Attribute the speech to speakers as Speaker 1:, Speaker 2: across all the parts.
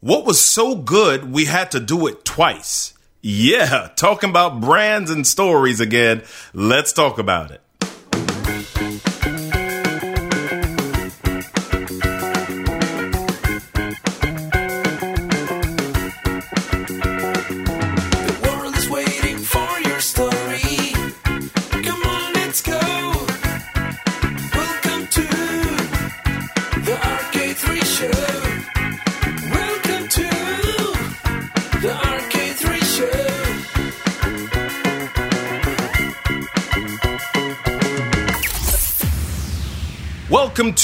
Speaker 1: What was so good we had to do it twice? Yeah, talking about brands and stories again. Let's talk about it.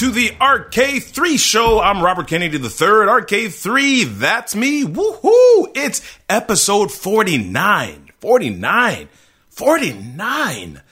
Speaker 2: To the RK3 show.
Speaker 1: I'm Robert Kennedy III. RK3, that's me. Woohoo! It's episode 49. 49. 49.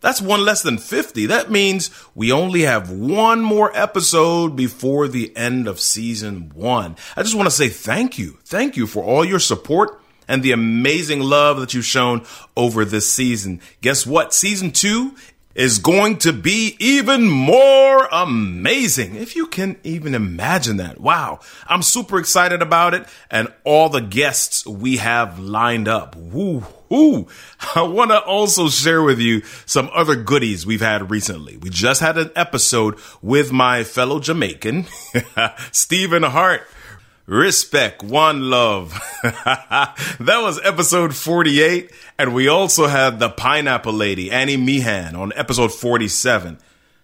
Speaker 1: That's one less than 50. That means we only have one more episode before the end of season one. I just want to say thank you. Thank you for all your support and the amazing love that you've shown over this season. Guess what? Season two is going to be even more amazing. If you can even imagine that. Wow. I'm super excited about it and all the guests we have lined up. Woo hoo. I want to also share with you some other goodies we've had recently. We just had an episode with my fellow Jamaican, Stephen Hart. Respect, one love. that was episode 48. And we also had the pineapple lady, Annie Meehan, on episode 47.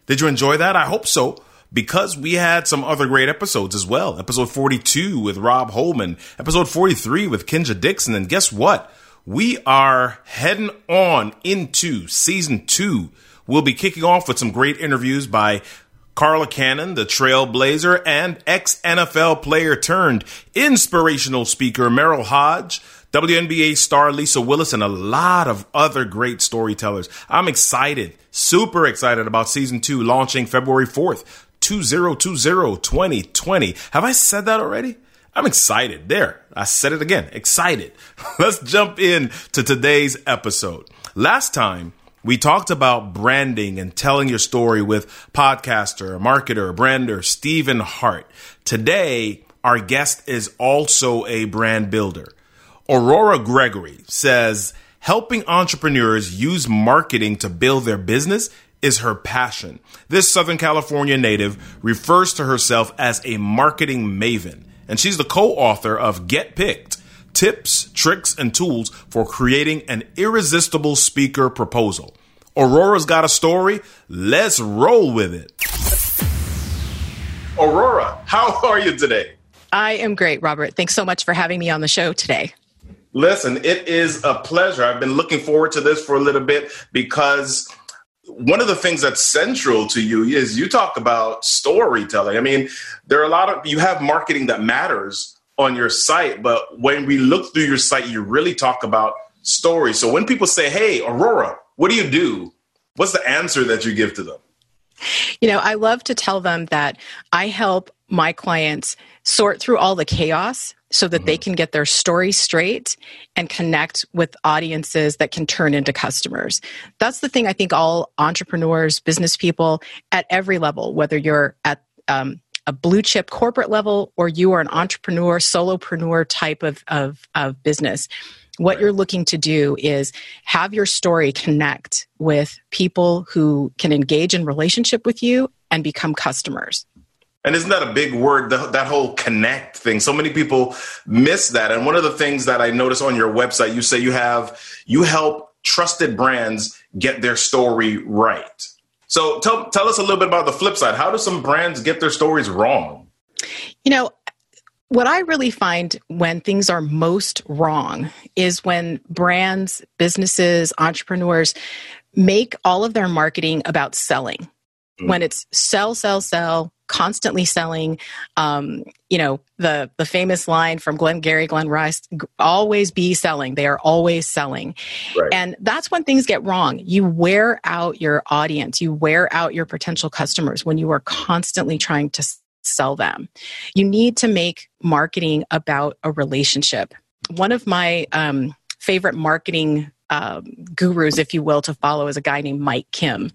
Speaker 1: Did you enjoy that? I hope so. Because we had some other great episodes as well. Episode 42 with Rob Holman, episode 43 with Kinja Dixon. And guess what? We are heading on into season two. We'll be kicking off with some great interviews by Carla Cannon, the trailblazer and ex NFL player turned inspirational speaker Merril Hoge, WNBA star Lisa Willis, and a lot of other great storytellers. I'm excited, super excited about season two launching February 4th, 2020, 2020. Have I said that already? I'm excited. There, I said it again. Excited. Let's jump in to today's episode. Last time, we talked about branding and telling your story with podcaster, marketer, brander Stephen Hart. Today, our guest is also a brand builder. Aurora Gregory says helping entrepreneurs use marketing to build their business is her passion. This Southern California native refers to herself as a marketing maven, and she's the co author of Get Picked Tips, Tricks, and Tools for Creating an Irresistible Speaker Proposal. Aurora's got a story. Let's roll with it. Aurora, how are you today?
Speaker 3: I am great, Robert. Thanks so much for having me on the show today.
Speaker 1: Listen, it is a pleasure. I've been looking forward to this for a little bit because one of the things that's central to you is you talk about storytelling. I mean, there are a lot of you have marketing that matters on your site, but when we look through your site, you really talk about stories. So when people say, "Hey, Aurora, what do you do?" What's the answer that you give to them?
Speaker 3: You know, I love to tell them that I help my clients sort through all the chaos so that they can get their story straight and connect with audiences that can turn into customers. That's the thing I think all entrepreneurs, business people at every level, whether you're at um, a blue chip corporate level or you are an entrepreneur, solopreneur type of, of, of business, what you're looking to do is have your story connect with people who can engage in relationship with you and become customers.
Speaker 1: And isn't that a big word, the, that whole connect thing? So many people miss that. And one of the things that I notice on your website, you say you have, you help trusted brands get their story right. So tell, tell us a little bit about the flip side. How do some brands get their stories wrong?
Speaker 3: You know, what I really find when things are most wrong is when brands, businesses, entrepreneurs make all of their marketing about selling.
Speaker 1: Mm.
Speaker 3: When it's sell, sell, sell, constantly selling, um, you know, the the famous line from Glenn Gary, Glen Ross, always be selling. They are always selling.
Speaker 1: Right.
Speaker 3: And that's when things get wrong. You wear out your audience, you wear out your potential customers when you are constantly trying to sell them. You need to make marketing about a relationship. One of my um, favorite marketing um, gurus, if you will, to follow is a guy named Mike Kim.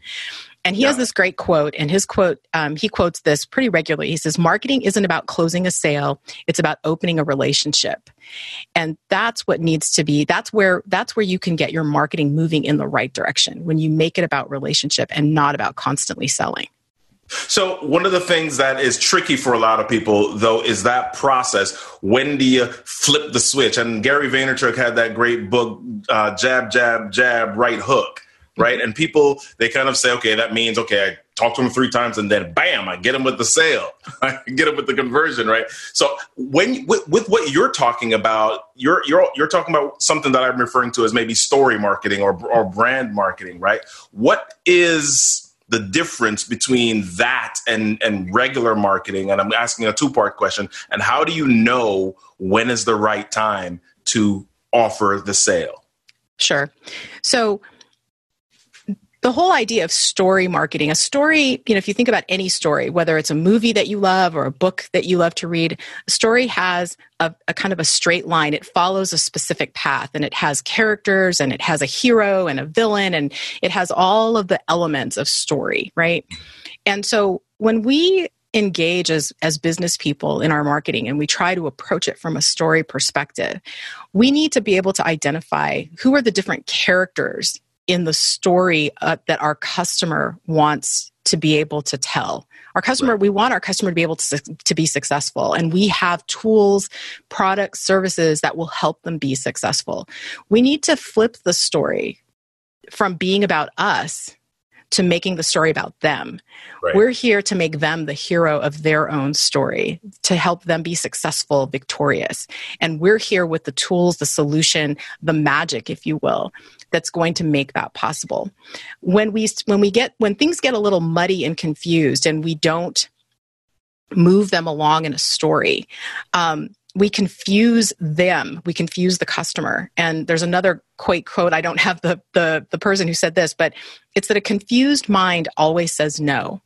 Speaker 3: And he
Speaker 1: Yeah.
Speaker 3: has this great quote, and his quote, um, he quotes this pretty regularly. He says, Marketing isn't about closing a sale, it's about opening a relationship. And that's what needs to be, that's where that's where you can get your marketing moving in the right direction when you make it about relationship and not about constantly selling.
Speaker 1: So one of the things that is tricky for a lot of people, though, is that process. When do you flip the switch? And Gary Vaynerchuk had that great book, uh, "Jab, Jab, Jab, Right Hook." Right, and people they kind of say, okay, that means okay, I talk to them three times, and then bam, I get them with the sale, I get them with the conversion, right? So when with, with what you're talking about, you're you're you're talking about something that I'm referring to as maybe story marketing or or brand marketing, right? What is the difference between that and and regular marketing and i'm asking a two part question and how do you know when is the right time to offer the sale
Speaker 3: Sure. So the whole idea of story marketing, a story, you know, if you think about any story, whether it's a movie that you love or a book that you love to read, a story has a, a kind of a straight line. It follows a specific path and it has characters and it has a hero and a villain and it has all of the elements of story, right? And so when we engage as as business people in our marketing and we try to approach it from a story perspective we need to be able to identify who are the different characters in the story uh, that our customer wants to be able to tell. Our customer we want our customer to be able to, to be successful and we have tools products services that will help them be successful. We need to flip the story from being about us to making the story about them.
Speaker 1: Right.
Speaker 3: we're here to make them the hero of their own story, to help them be successful, victorious. And we're here with the tools, the solution, the magic, if you will, that's going to make that possible. When we when we get when things get a little muddy and confused and we don't move them along in a story, um, we confuse them. We confuse the customer. And there's another quote quote i don't have the, the the person who said this but it's that a confused mind always says no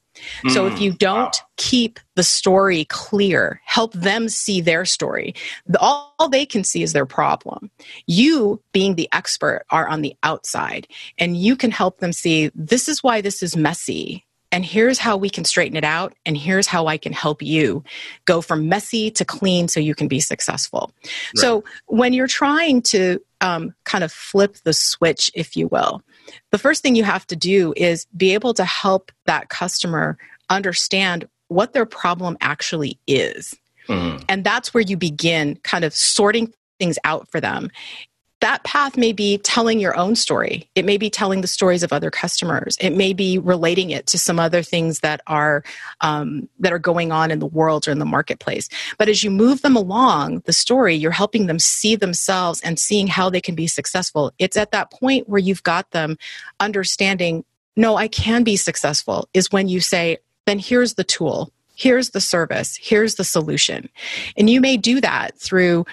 Speaker 3: so if you don't keep the story clear, help them see their story. All, all they can see is their problem. You, being the expert, are on the outside, and you can help them see this is why this is messy. And here's how we can straighten it out. And here's how I can help you go from messy to clean so you can be successful. So when you're trying to um, kind of flip the switch, if you will, the first thing you have to do is be able to help that customer understand what their problem actually is.
Speaker 1: Mhm.
Speaker 3: And that's where you begin kind of sorting things out for them. That path may be telling your own story. It may be telling the stories of other customers. It may be relating it to some other things that are um, that are going on in the world or in the marketplace. But as you move them along the story, you're helping them see themselves and seeing how they can be successful. It's at that point where you've got them understanding, no, I can be successful. Is when you say, then here's the tool, here's the service, here's the solution, and you may do that through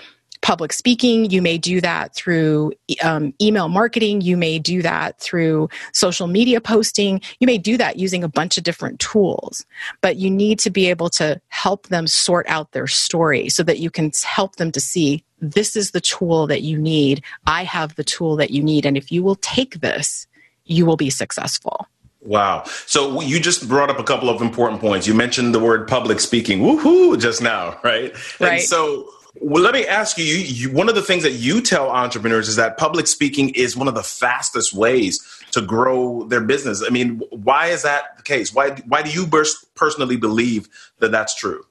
Speaker 3: public speaking. You may do that through um, email marketing. You may do that through social media posting. You may do that using a bunch of different tools, but you need to be able to help them sort out their story so that you can help them to see this is the tool that you need. I have the tool that you need. And if you will take this, you will be successful.
Speaker 1: Wow. So you just brought up a couple of important points. You mentioned the word public speaking, woohoo, just now, right? And
Speaker 3: Right.
Speaker 1: so well, let me ask you, you, you, one of the things that you tell entrepreneurs is that public speaking is one of the fastest ways to grow their business. I mean, why is that the case? Why, why do you personally believe that that's true?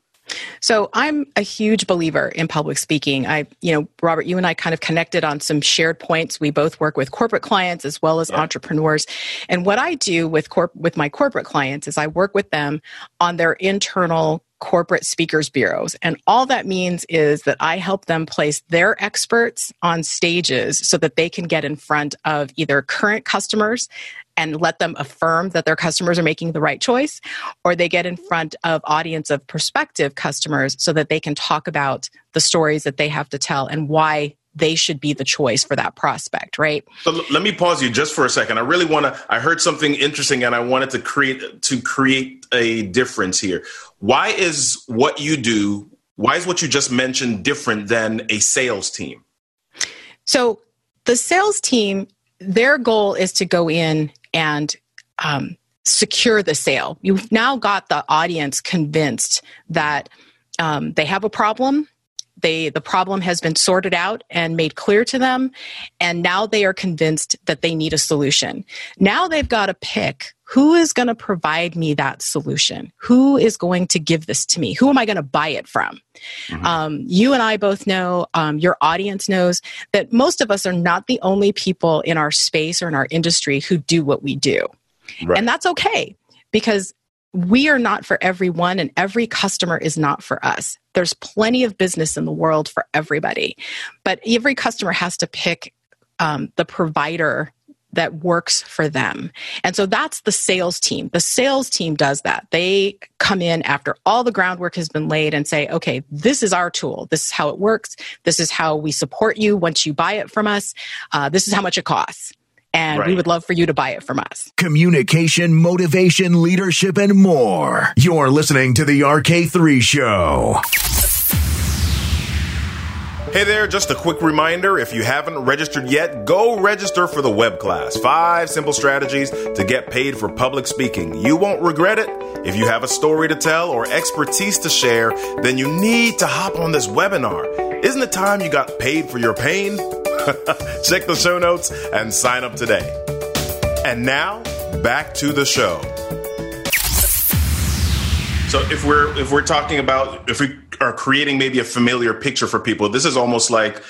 Speaker 3: So I'm a huge believer in public speaking. I, you know, Robert, you and I kind of connected on some shared points. We both work with corporate clients as well as
Speaker 1: Yeah.
Speaker 3: entrepreneurs. And what I do with corp- with my corporate clients is I work with them on their internal corporate speakers bureaus. And all that means is that I help them place their experts on stages so that they can get in front of either current customers and let them affirm that their customers are making the right choice or they get in front of audience of prospective customers so that they can talk about the stories that they have to tell and why they should be the choice for that prospect right
Speaker 1: So let me pause you just for a second. I really want to. I heard something interesting, and I wanted to create to create a difference here. Why is what you do? Why is what you just mentioned different than a sales team?
Speaker 3: So the sales team, their goal is to go in and um, secure the sale. You've now got the audience convinced that um, they have a problem. They, the problem has been sorted out and made clear to them, and now they are convinced that they need a solution. Now they've got to pick who is going to provide me that solution? Who is going to give this to me? Who am I going to buy it from? Mm-hmm. Um, you and I both know, um, your audience knows that most of us are not the only people in our space or in our industry who do what we do. Right. And that's okay because we are not for everyone and every customer is not for us. There's plenty of business in the world for everybody, but every customer has to pick um, the provider that works for them. And so that's the sales team. The sales team does that. They come in after all the groundwork has been laid and say, okay, this is our tool. This is how it works. This is how we support you once you buy it from us. Uh, this is how much it costs and right. we would love for you to buy it from us.
Speaker 4: Communication, motivation, leadership, and more. You're listening to the RK3 Show.
Speaker 1: Hey there, just a quick reminder if you haven't registered yet, go register for the web class. Five simple strategies to get paid for public speaking. You won't regret it. If you have a story to tell or expertise to share, then you need to hop on this webinar. Isn't it time you got paid for your pain? Check the show notes and sign up today. And now, back to the show. So if we're if we're talking about if we are creating maybe a familiar picture for people. This is almost like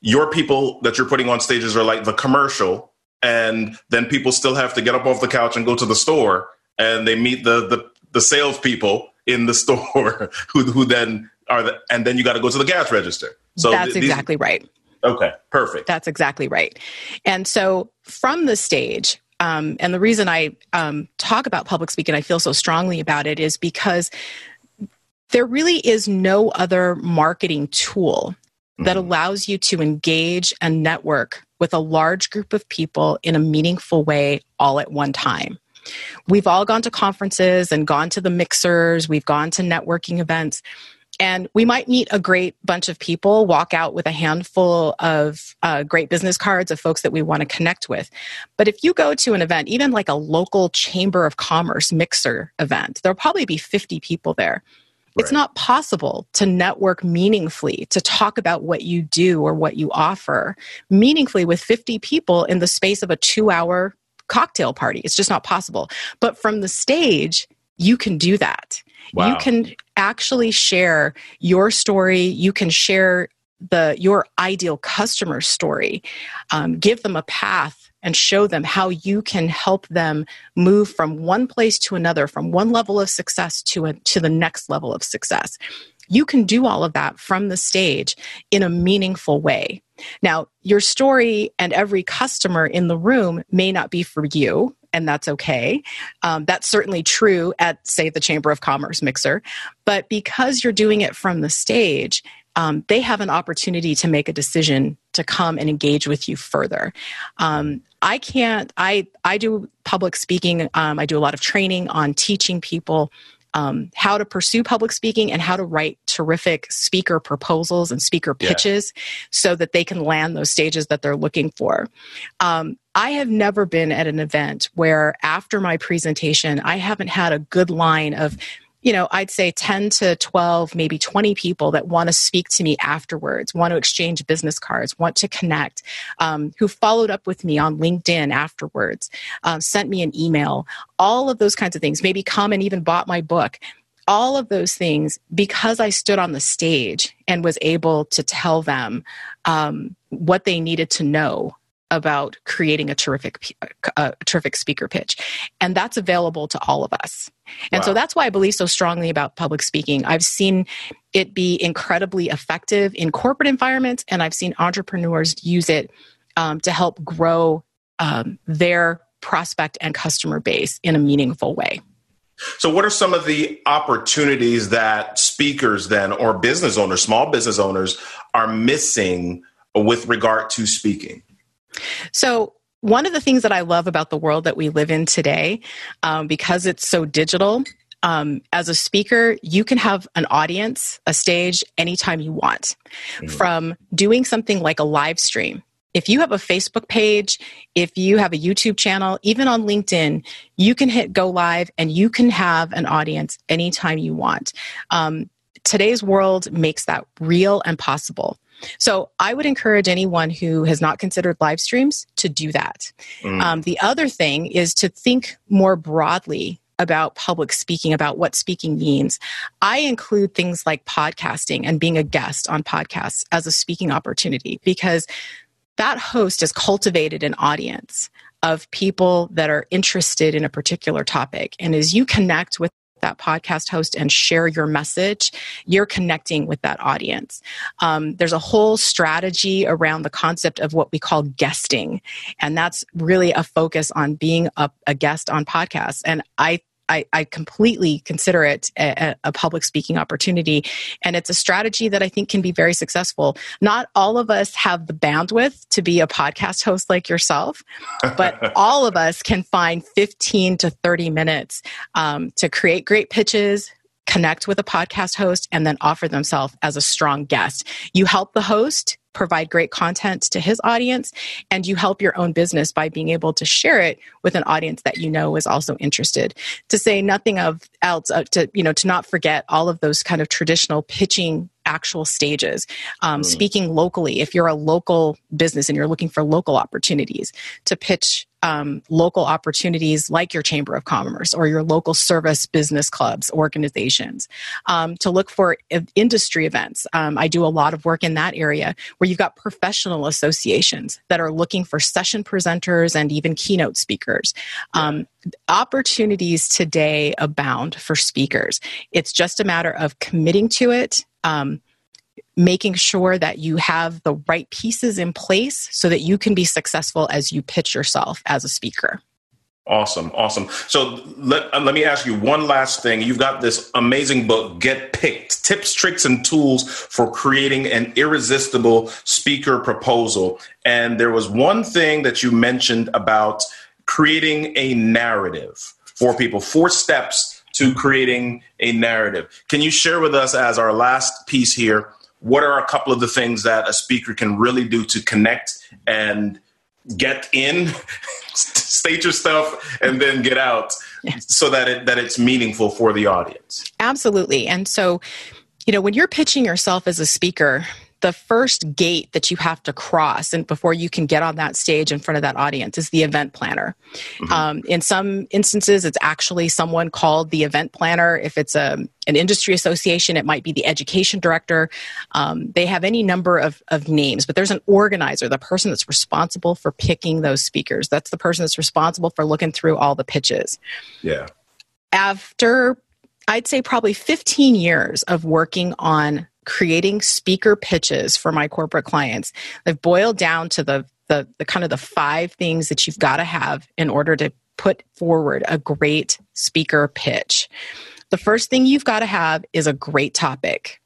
Speaker 1: your people that you're putting on stages are like the commercial, and then people still have to get up off the couch and go to the store, and they meet the the, the salespeople in the store who who then are the, and then you got to go to the gas register.
Speaker 3: So that's th- exactly right.
Speaker 1: Okay, perfect.
Speaker 3: That's exactly right. And so from the stage, um, and the reason I um, talk about public speaking, I feel so strongly about it, is because there really is no other marketing tool that mm-hmm. allows you to engage and network with a large group of people in a meaningful way all at one time. We've all gone to conferences and gone to the mixers, we've gone to networking events, and we might meet a great bunch of people, walk out with a handful of uh, great business cards of folks that we want to connect with. But if you go to an event, even like a local chamber of commerce mixer event, there'll probably be 50 people there. Right. It's not possible to network meaningfully, to talk about what you do or what you offer meaningfully with 50 people in the space of a two hour cocktail party. It's just not possible. But from the stage, you can do that. Wow. You can actually share your story. You can share the your ideal customer story. Um, give them a path and show them how you can help them move from one place to another, from one level of success to a, to the next level of success. You can do all of that from the stage in a meaningful way. Now, your story and every customer in the room may not be for you, and that's okay. Um, that's certainly true at, say, the Chamber of Commerce mixer. But because you're doing it from the stage, um, they have an opportunity to make a decision to come and engage with you further. Um, I can't. I I do public speaking. Um, I do a lot of training on teaching people um, how to pursue public speaking and how to write terrific speaker proposals and speaker pitches yeah. so that they can land those stages that they're looking for. Um, I have never been at an event where after my presentation, I haven't had a good line of you know, I'd say 10 to 12, maybe 20 people that want to speak to me afterwards, want to exchange business cards, want to connect, um, who followed up with me on LinkedIn afterwards, um, sent me an email, all of those kinds of things, maybe come and even bought my book. All of those things because I stood on the stage and was able to tell them um, what they needed to know about creating a terrific a terrific speaker pitch and that's available to all of us and wow. so that's why i believe so strongly about public speaking i've seen it be incredibly effective in corporate environments and i've seen entrepreneurs use it um, to help grow um, their prospect and customer base in a meaningful way
Speaker 1: so, what are some of the opportunities that speakers then, or business owners, small business owners, are missing with regard to speaking?
Speaker 3: So, one of the things that I love about the world that we live in today, um, because it's so digital, um, as a speaker, you can have an audience, a stage, anytime you want. Mm-hmm. From doing something like a live stream, if you have a Facebook page, if you have a YouTube channel, even on LinkedIn, you can hit go live and you can have an audience anytime you want. Um, today's world makes that real and possible. So I would encourage anyone who has not considered live streams to do that. Mm. Um, the other thing is to think more broadly about public speaking, about what speaking means. I include things like podcasting and being a guest on podcasts as a speaking opportunity because that host has cultivated an audience of people that are interested in a particular topic. And as you connect with that podcast host and share your message, you're connecting with that audience. Um, there's a whole strategy around the concept of what we call guesting, and that's really a focus on being a, a guest on podcasts. And I I, I completely consider it a, a, public speaking opportunity. And it's a strategy that I think can be very successful. Not all of us have the bandwidth to be a podcast host like yourself, but all of us can find 15 to 30 minutes um, to create great pitches, connect with a podcast host and then offer themselves as a strong guest. You help the host provide great content to his audience and you help your own business by being able to share it with an audience that you know is also interested. To say nothing of else uh, to you know to not forget all of those kind of traditional pitching actual stages. Um, mm. Speaking locally, if you're a local business and you're looking for local opportunities to pitch um, local opportunities like your Chamber of Commerce or your local service business clubs, organizations, um, to look for industry events. Um, I do a lot of work in that area where you've got professional associations that are looking for session presenters and even keynote speakers. Um, opportunities today abound for speakers. It's just a matter of committing to it um, making sure that you have the right pieces in place so that you can be successful as you pitch yourself as a speaker.
Speaker 1: Awesome, awesome. So let, uh, let me ask you one last thing. You've got this amazing book, Get Picked Tips, Tricks, and Tools for Creating an Irresistible Speaker Proposal. And there was one thing that you mentioned about creating a narrative for people, four steps to creating a narrative. Can you share with us, as our last piece here, what are a couple of the things that a speaker can really do to connect and get in, state your stuff, and then get out, so that it that it's meaningful for the audience?
Speaker 3: Absolutely. And so, you know, when you're pitching yourself as a speaker, the first gate that you have to cross and before you can get on that stage in front of that audience is the event planner. Mm-hmm. um, in some instances it's actually someone called the event planner. If it's a, an industry association it might be the education director. Um, they have any number of, of names but there's an organizer the person that's responsible for picking those speakers. That's the person that's responsible for looking through all the pitches.
Speaker 1: Yeah.
Speaker 3: After I'd say probably 15 years of working on creating speaker pitches for my corporate clients. I've boiled down to the, the, the kind of the five things that you've got to have in order to put forward a great speaker pitch. The first thing you've got to have is a great topic.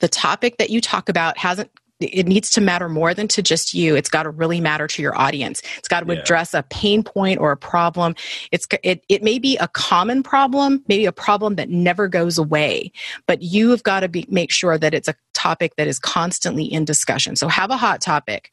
Speaker 3: The topic that you talk about hasn't it needs to matter more than to just you. It's got to really matter to your audience. It's got to yeah. address a pain point or a problem. It's it, it may be a common problem maybe a problem that never goes away but you have got to be, make sure that it's a topic that is constantly in discussion. So have a hot topic.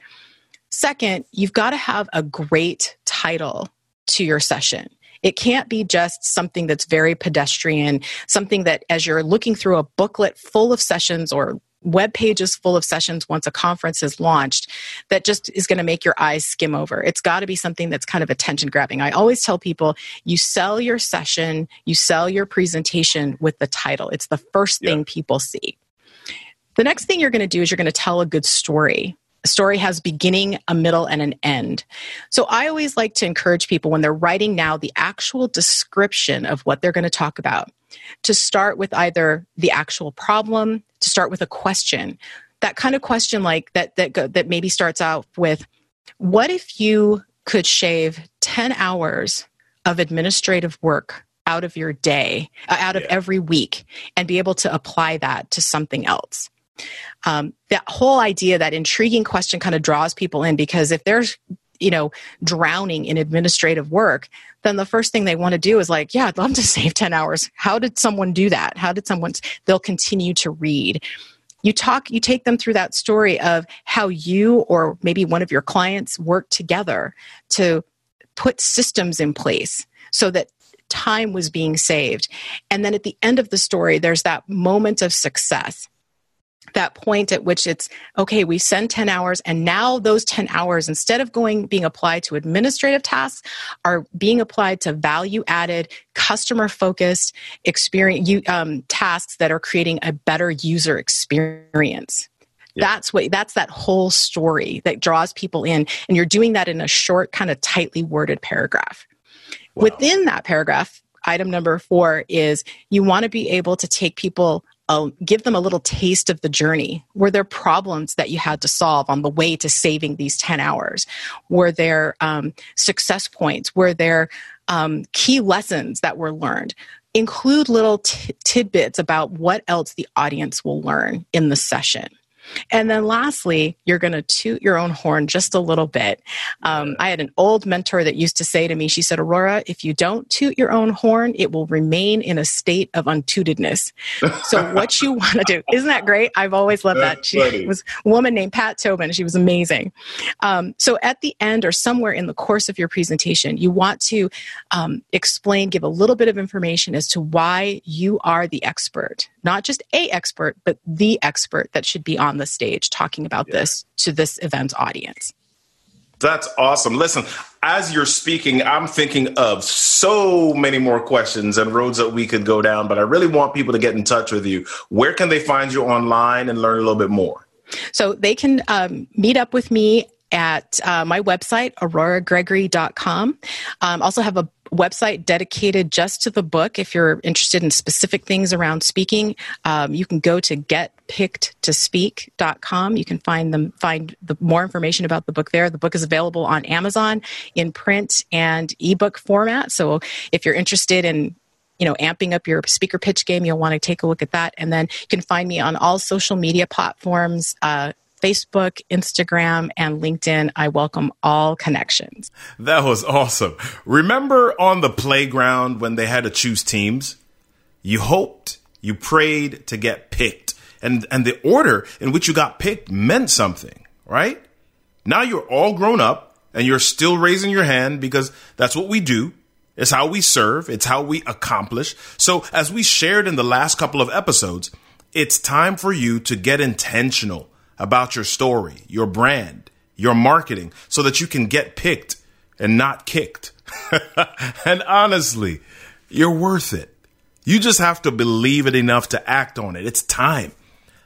Speaker 3: Second you've got to have a great title to your session. It can't be just something that's very pedestrian, something that as you're looking through a booklet full of sessions or web pages full of sessions once a conference is launched that just is going to make your eyes skim over. It's got to be something that's kind of attention grabbing. I always tell people you sell your session, you sell your presentation with the title. It's the first thing yep. people see. The next thing you're going to do is you're going to tell a good story. A story has beginning, a middle, and an end. So I always like to encourage people when they're writing now the actual description of what they're going to talk about to start with either the actual problem, to start with a question. That kind of question like that that go, that maybe starts out with what if you could shave 10 hours of administrative work out of your day, uh, out of yeah. every week, and be able to apply that to something else. Um, that whole idea, that intriguing question kind of draws people in because if there's you know drowning in administrative work then the first thing they want to do is like yeah i'd love to save 10 hours. How did someone do that? How did someone they'll continue to read. You talk you take them through that story of how you or maybe one of your clients worked together to put systems in place so that time was being saved. And then at the end of the story there's that moment of success that point at which it's okay we send 10 hours and now those 10 hours instead of going being applied to administrative tasks are being applied to value added customer focused experience um, tasks that are creating a better user experience yeah. that's what that's that whole story that draws people in and you're doing that in a short kind of tightly worded paragraph wow. within that paragraph item number four is you want to be able to take people uh, give them a little taste of the journey. Were there problems that you had to solve on the way to saving these 10 hours? Were there um, success points? Were there um, key lessons that were learned? Include little t- tidbits about what else the audience will learn in the session. And then lastly, you're going to toot your own horn just a little bit. Um, I had an old mentor that used to say to me, she said, Aurora, if you don't toot your own horn, it will remain in a state of untootedness. So what you want to do, isn't that great? I've always loved That's that. She funny. was a woman named Pat Tobin. She was amazing. Um, so at the end or somewhere in the course of your presentation, you want to um, explain, give a little bit of information as to why you are the expert, not just a expert, but the expert that should be on the stage talking about yeah. this to this event's audience.
Speaker 1: That's awesome. Listen, as you're speaking, I'm thinking of so many more questions and roads that we could go down, but I really want people to get in touch with you. Where can they find you online and learn a little bit more?
Speaker 3: So they can um, meet up with me at uh, my website, auroragregory.com. Um, also have a website dedicated just to the book. If you're interested in specific things around speaking, um, you can go to getpickedtospeak.com. You can find them, find the more information about the book there. The book is available on Amazon in print and ebook format. So if you're interested in you know amping up your speaker pitch game you'll want to take a look at that and then you can find me on all social media platforms uh, Facebook, Instagram, and LinkedIn. I welcome all connections.
Speaker 1: That was awesome. Remember on the playground when they had to choose teams? You hoped, you prayed to get picked. And, and the order in which you got picked meant something, right? Now you're all grown up and you're still raising your hand because that's what we do. It's how we serve. It's how we accomplish. So as we shared in the last couple of episodes, it's time for you to get intentional about your story, your brand, your marketing, so that you can get picked and not kicked. and honestly, you're worth it. You just have to believe it enough to act on it. It's time.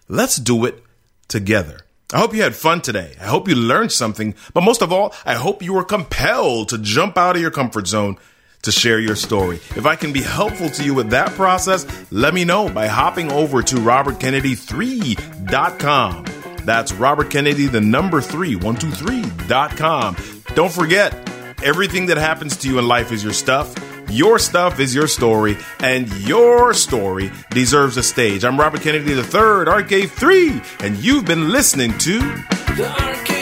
Speaker 1: Let's do it together. I hope you had fun today. I hope you learned something, but most of all, I hope you were compelled to jump out of your comfort zone to share your story. If I can be helpful to you with that process, let me know by hopping over to robertkennedy3.com. That's Robert Kennedy, the number three, 123.com. Don't forget, everything that happens to you in life is your stuff. Your stuff is your story, and your story deserves a stage. I'm Robert Kennedy III, RK3, and you've been listening to The